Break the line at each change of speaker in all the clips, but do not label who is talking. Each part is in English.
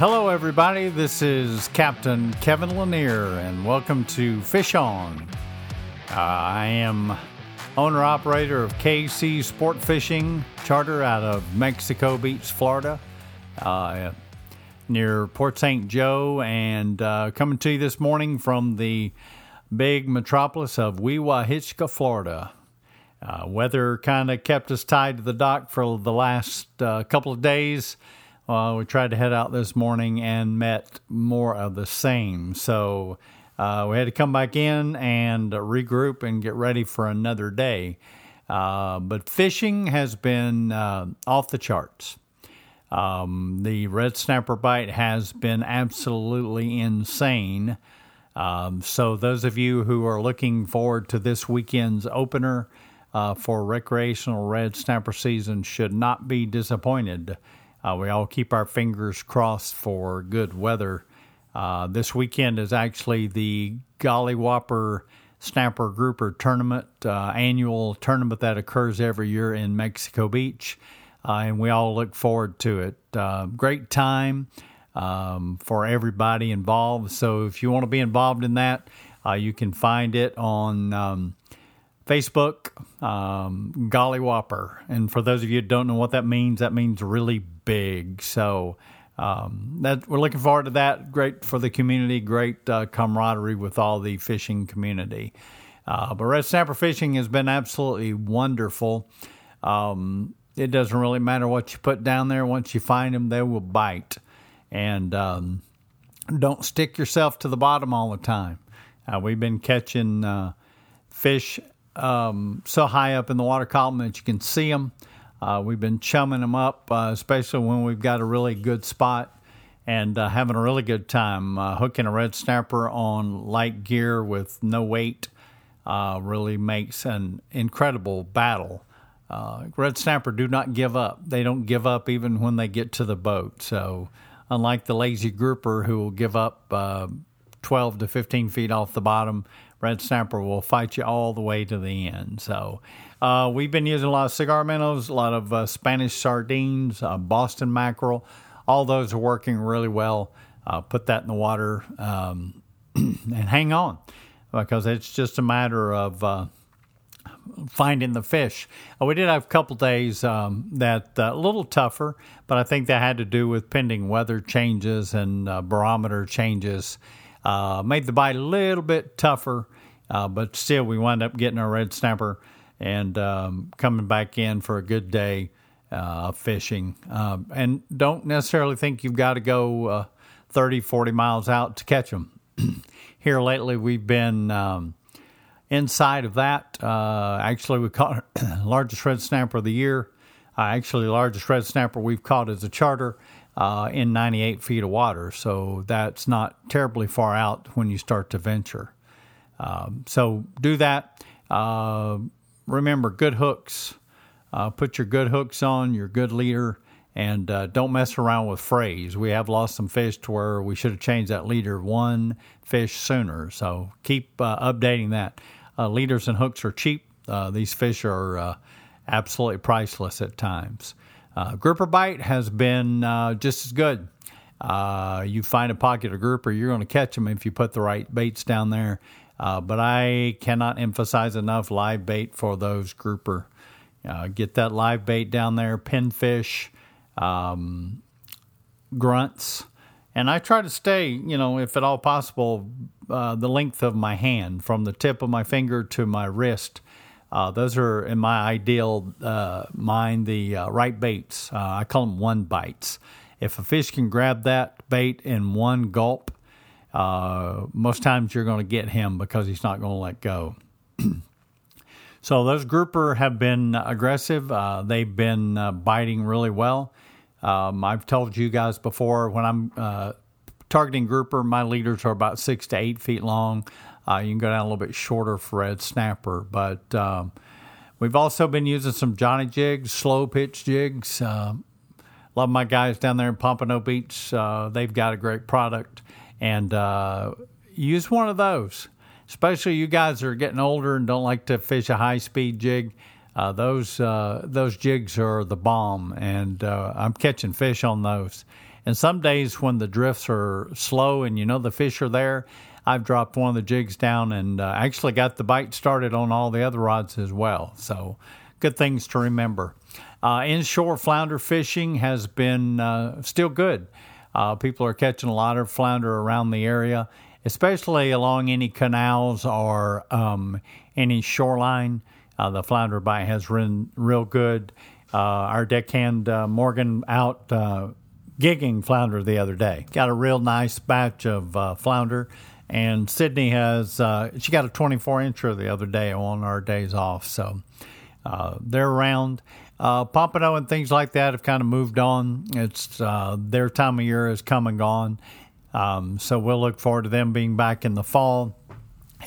hello, everybody. This is Captain Kevin Lanier, and welcome to Fish On. Uh, I am owner operator of KC Sport Fishing Charter out of Mexico Beach, Florida, uh, near Port St. Joe, and uh, coming to you this morning from the big metropolis of Weewahitchka, Florida. Uh, weather kind of kept us tied to the dock for the last uh, couple of days. Uh, we tried to head out this morning and met more of the same. So uh, we had to come back in and regroup and get ready for another day. Uh, but fishing has been uh, off the charts. Um, the red snapper bite has been absolutely insane. Um, so, those of you who are looking forward to this weekend's opener uh, for recreational red snapper season should not be disappointed. Uh, we all keep our fingers crossed for good weather. Uh, this weekend is actually the Golly Whopper Snapper Grouper Tournament, uh, annual tournament that occurs every year in Mexico Beach, uh, and we all look forward to it. Uh, great time um, for everybody involved. So if you want to be involved in that, uh, you can find it on. Um, Facebook, um, Golly Whopper. And for those of you who don't know what that means, that means really big. So um, that we're looking forward to that. Great for the community, great uh, camaraderie with all the fishing community. Uh, but red snapper fishing has been absolutely wonderful. Um, it doesn't really matter what you put down there. Once you find them, they will bite. And um, don't stick yourself to the bottom all the time. Uh, we've been catching uh, fish um, so high up in the water column that you can see them. Uh, we've been chumming them up, uh, especially when we've got a really good spot and uh, having a really good time. Uh, hooking a red snapper on light gear with no weight uh, really makes an incredible battle. Uh, red snapper do not give up. They don't give up even when they get to the boat. So, unlike the lazy grouper who will give up 12 to 15 feet off the bottom, red snapper will fight you all the way to the end. So uh, we've been using a lot of cigar minnows, a lot of uh, Spanish sardines, uh, Boston mackerel. All those are working really well. Uh, put that in the water um, and hang on because it's just a matter of uh, finding the fish. Uh, we did have a couple days um, that a little tougher, but I think that had to do with pending weather changes and barometer changes made the bite a little bit tougher, but still we wound up getting our red snapper and um, coming back in for a good day uh, fishing. Uh, and don't necessarily think you've got to go uh, 30, 40 miles out to catch them. Here lately, we've been um, inside of that. Uh, actually, we caught largest red snapper of the year. actually, largest red snapper we've caught as a charter uh, in 98 feet of water. So that's not terribly far out when you start to venture. Um, so do that. Uh, remember, good hooks. Uh, put your good hooks on, your good leader, and uh, don't mess around with frays. We have lost some fish to where we should have changed that leader one fish sooner. So keep uh, updating that. Uh, leaders and hooks are cheap. these fish are absolutely priceless at times. Uh, grouper bite has been uh, just as good. Uh, you find a pocket of grouper, you're going to catch them if you put the right baits down there. Uh, but I cannot emphasize enough live bait for those grouper. Uh, get that live bait down there, pinfish, um, grunts. And I try to stay, you know, if at all possible, uh, the length of my hand from the tip of my finger to my wrist uh, those are, in my ideal uh, mind, the uh, right baits. Uh, I call them one bites. If a fish can grab that bait in one gulp, uh, most times you're going to get him because he's not going to let go. so those grouper have been aggressive. Uh, they've been biting really well. Um, I've told you guys before when I'm targeting grouper, my leaders are about six to eight feet long. Uh, you can go down a little bit shorter for red snapper, but um, we've also been using some Johnny jigs, slow pitch jigs. Uh, love my guys down there in Pompano Beach. Uh, they've got a great product, and uh, use one of those. Especially you guys are getting older and don't like to fish a high speed jig. Uh, those uh, those jigs are the bomb, and I'm catching fish on those And some days when the drifts are slow and you know the fish are there, I've dropped one of the jigs down and uh, actually got the bite started on all the other rods as well. So, good things to remember. Uh, inshore flounder fishing has been uh, still good. Uh, people are catching a lot of flounder around the area, especially along any canals or um, any shoreline. Uh, the flounder bite has been real good. Uh, our deckhand Morgan out gigging flounder the other day. Got a real nice batch of flounder and Sydney has uh, she got a 24 incher the other day on our days off, so uh, they're around. Uh, Pompano and things like that have kind of moved on. It's uh, their time of year has come and gone, um, so we'll look forward to them being back in the fall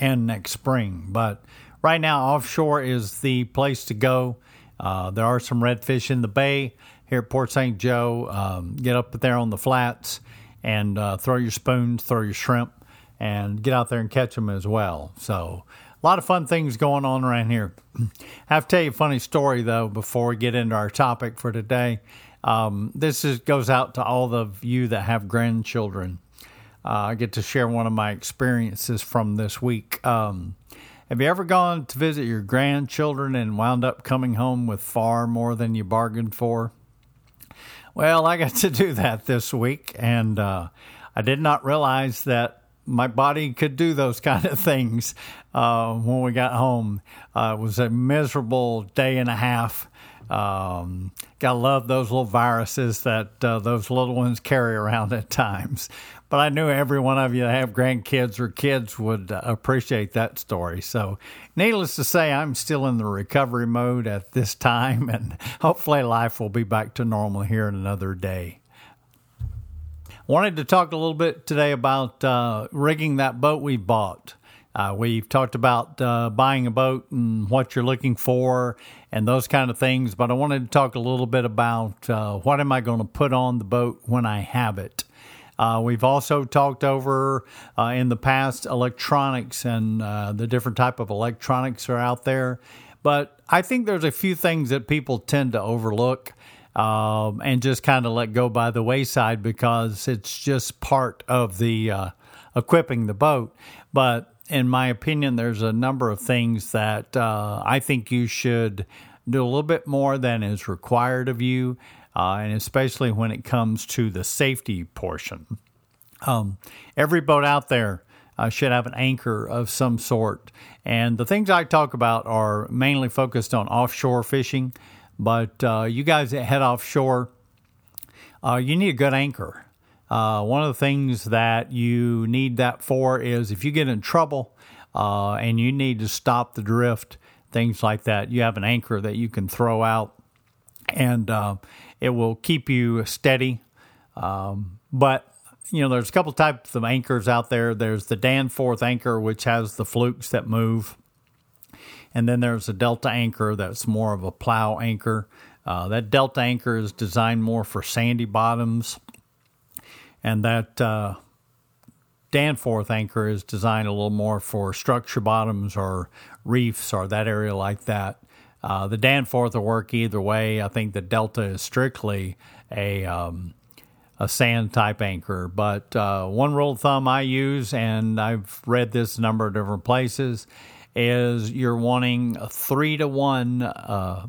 and next spring. But right now, offshore is the place to go. Uh, there are some redfish in the bay here at Port St. Joe. Um, get up there on the flats and uh, throw your spoons, throw your shrimp and get out there and catch them as well. So, a lot of fun things going on around here. I have to tell you a funny story though before we get into our topic for today. Um, this is, goes out to all of you that have grandchildren. Uh, I get to share one of my experiences from this week. Um, have you ever gone to visit your grandchildren and wound up coming home with far more than you bargained for? Well, I got to do that this week, and uh, I did not realize that my body could do those kind of things uh, when we got home. Uh, it was a miserable day and a half. Um, gotta love those little viruses that uh, those little ones carry around at times. But I knew every one of you that have grandkids or kids would uh, appreciate that story. So, needless to say, I'm still in the recovery mode at this time, and hopefully, life will be back to normal here in another day. Wanted to talk a little bit today about uh, rigging that boat we bought. Uh, we've talked about uh, buying a boat and what you're looking for and those kind of things, but I wanted to talk a little bit about uh, what am I going to put on the boat when I have it. Uh, we've also talked over uh, in the past electronics and the different type of electronics are out there, but I think there's a few things that people tend to overlook um, and just kind of let go by the wayside because it's just part of the uh, equipping the boat. But in my opinion, there's a number of things that uh, I think you should do a little bit more than is required of you, uh, and especially when it comes to the safety portion. Um, every boat out there uh, should have an anchor of some sort. And the things I talk about are mainly focused on offshore fishing. But uh, you guys that head offshore, uh, you need a good anchor. Uh, one of the things that you need that for is if you get in trouble uh, and you need to stop the drift, things like that, you have an anchor that you can throw out and uh, it will keep you steady. Um, but you know, there's a couple types of anchors out there. There's the Danforth anchor, which has the flukes that move. And then there's a Delta anchor that's more of a plow anchor. Uh, that Delta anchor is designed more for sandy bottoms. And that uh, Danforth anchor is designed a little more for structure bottoms or reefs or that area like that. Uh, the Danforth will work either way. I think the Delta is strictly a um, a sand type anchor. But uh, one rule of thumb I use, and I've read this a number of different places, is you're wanting a three to one uh,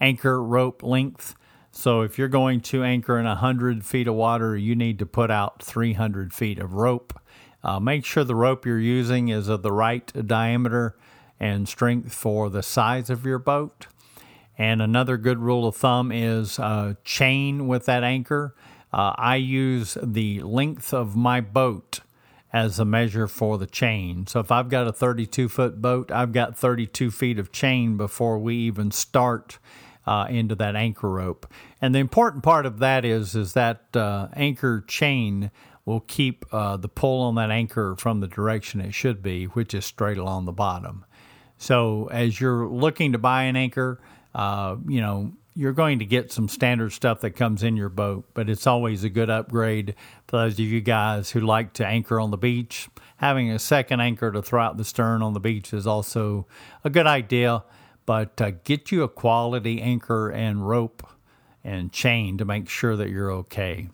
anchor rope length. So if you're going to anchor in 100 feet of water, you need to put out 300 feet of rope. Uh, make sure the rope you're using is of the right diameter and strength for the size of your boat. And another good rule of thumb is uh, chain with that anchor. Uh, I use the length of my boat as a measure for the chain. So if I've got a 32 foot boat, I've got 32 feet of chain before we even start uh, into that anchor rope. And the important part of that is is that uh, anchor chain will keep uh, the pull on that anchor from the direction it should be, which is straight along the bottom. So as you're looking to buy an anchor, uh, you know you're going to get some standard stuff that comes in your boat, but it's always a good upgrade for those of you guys who like to anchor on the beach. Having a second anchor to throw out the stern on the beach is also a good idea, but uh, get you a quality anchor and rope and chain to make sure that you're okay.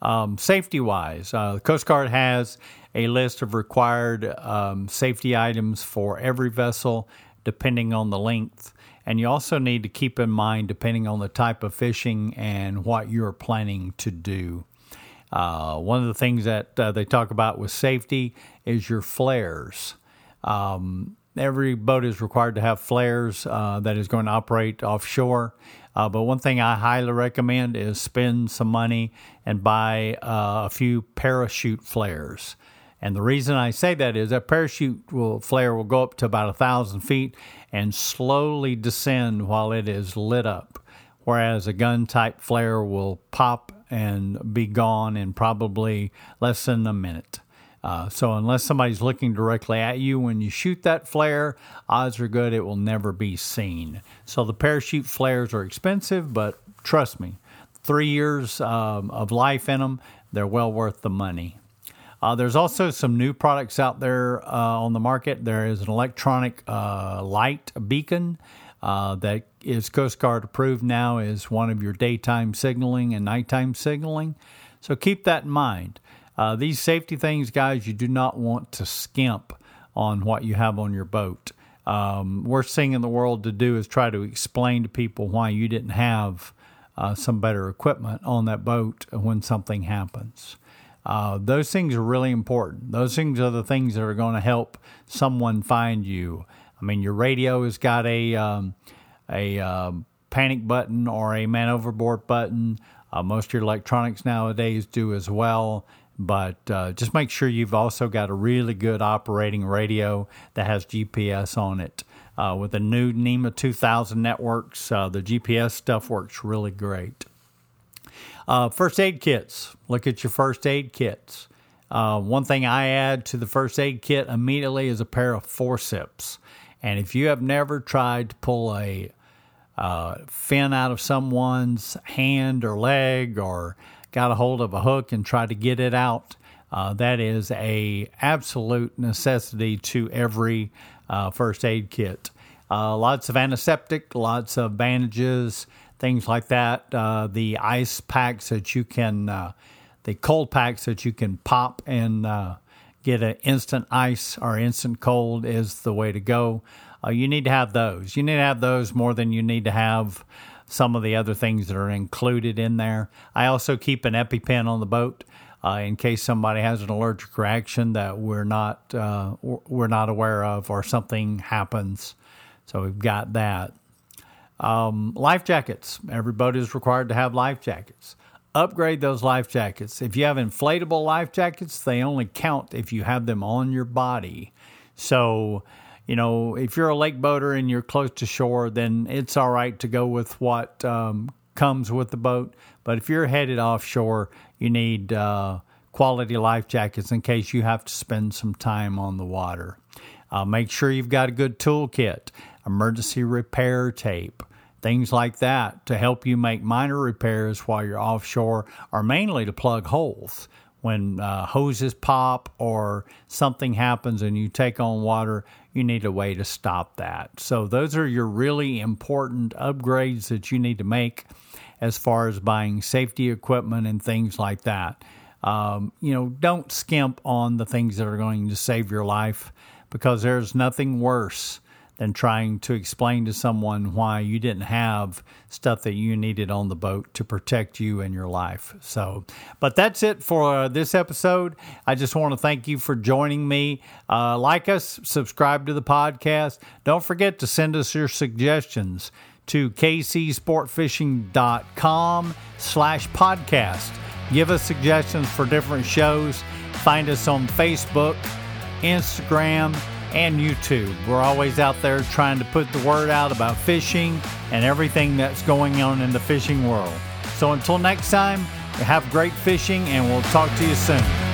Um, safety wise, uh, the Coast Guard has a list of required um, safety items for every vessel, depending on the length. And you also need to keep in mind, depending on the type of fishing and what you're planning to do. Uh, one of the things that uh, they talk about with safety is your flares. Um, every boat is required to have flares uh, that is going to operate offshore. Uh, but one thing I highly recommend is spend some money and buy uh, a few parachute flares. And the reason I say that is that parachute will, flare will go up to about a thousand feet and slowly descend while it is lit up, whereas a gun type flare will pop and be gone in probably less than a minute. Uh, so unless somebody's looking directly at you when you shoot that flare, odds are good it will never be seen. So the parachute flares are expensive, but trust me, three years um, of life in them, they're well worth the money. Uh, there's also some new products out there uh, on the market. There is an electronic uh, light beacon uh, that is Coast Guard approved now is one of your daytime signaling and nighttime signaling. So keep that in mind. Uh, these safety things, guys, you do not want to skimp on what you have on your boat. Um, worst thing in the world to do is try to explain to people why you didn't have uh, some better equipment on that boat when something happens. Uh, those things are really important. Those things are the things that are going to help someone find you. I mean, your radio has got a um, a um, panic button or a man overboard button. Uh, most of your electronics nowadays do as well. But uh, just make sure you've also got a really good operating radio that has GPS on it. Uh, with the new NMEA 2000 networks, uh, the GPS stuff works really great. Uh, first aid kits. Look at your first aid kits. Uh, one thing I add to the first aid kit immediately is a pair of forceps. And if you have never tried to pull a uh, fin out of someone's hand or leg or got a hold of a hook and tried to get it out. Uh, that is a absolute necessity to every uh, first aid kit. Uh, lots of antiseptic, lots of bandages, things like that. Uh, the ice packs that you can, uh, the cold packs that you can pop and uh, get an instant ice or instant cold is the way to go. you need to have those. You need to have those more than you need to have some of the other things that are included in there. I also keep an EpiPen on the boat. Uh, in case somebody has an allergic reaction that we're not uh, we're not aware of, or something happens. So we've got that. Um, life jackets. Every boat is required to have life jackets. Upgrade those life jackets. If you have inflatable life jackets, they only count if you have them on your body. So you know, if you're a lake boater and you're close to shore, then it's all right to go with what um, comes with the boat. But if you're headed offshore, you need uh, quality life jackets in case you have to spend some time on the water. Uh, make sure you've got a good toolkit, emergency repair tape, things like that to help you make minor repairs while you're offshore, or mainly to plug holes when uh, hoses pop or something happens and you take on water, you need a way to stop that. So, those are your really important upgrades that you need to make as far as buying safety equipment and things like that. Um, you know, don't skimp on the things that are going to save your life because there's nothing worse than trying to explain to someone why you didn't have stuff that you needed on the boat to protect you and your life. So, but that's it for uh, this episode. I just want to thank you for joining me. Uh, like us, subscribe to the podcast. Don't forget to send us your suggestions to kcsportfishing.com slash podcast. Give us suggestions for different shows. Find us on Facebook, Instagram, and YouTube. We're always out there trying to put the word out about fishing and everything that's going on in the fishing world. So until next time, have great fishing and we'll talk to you soon.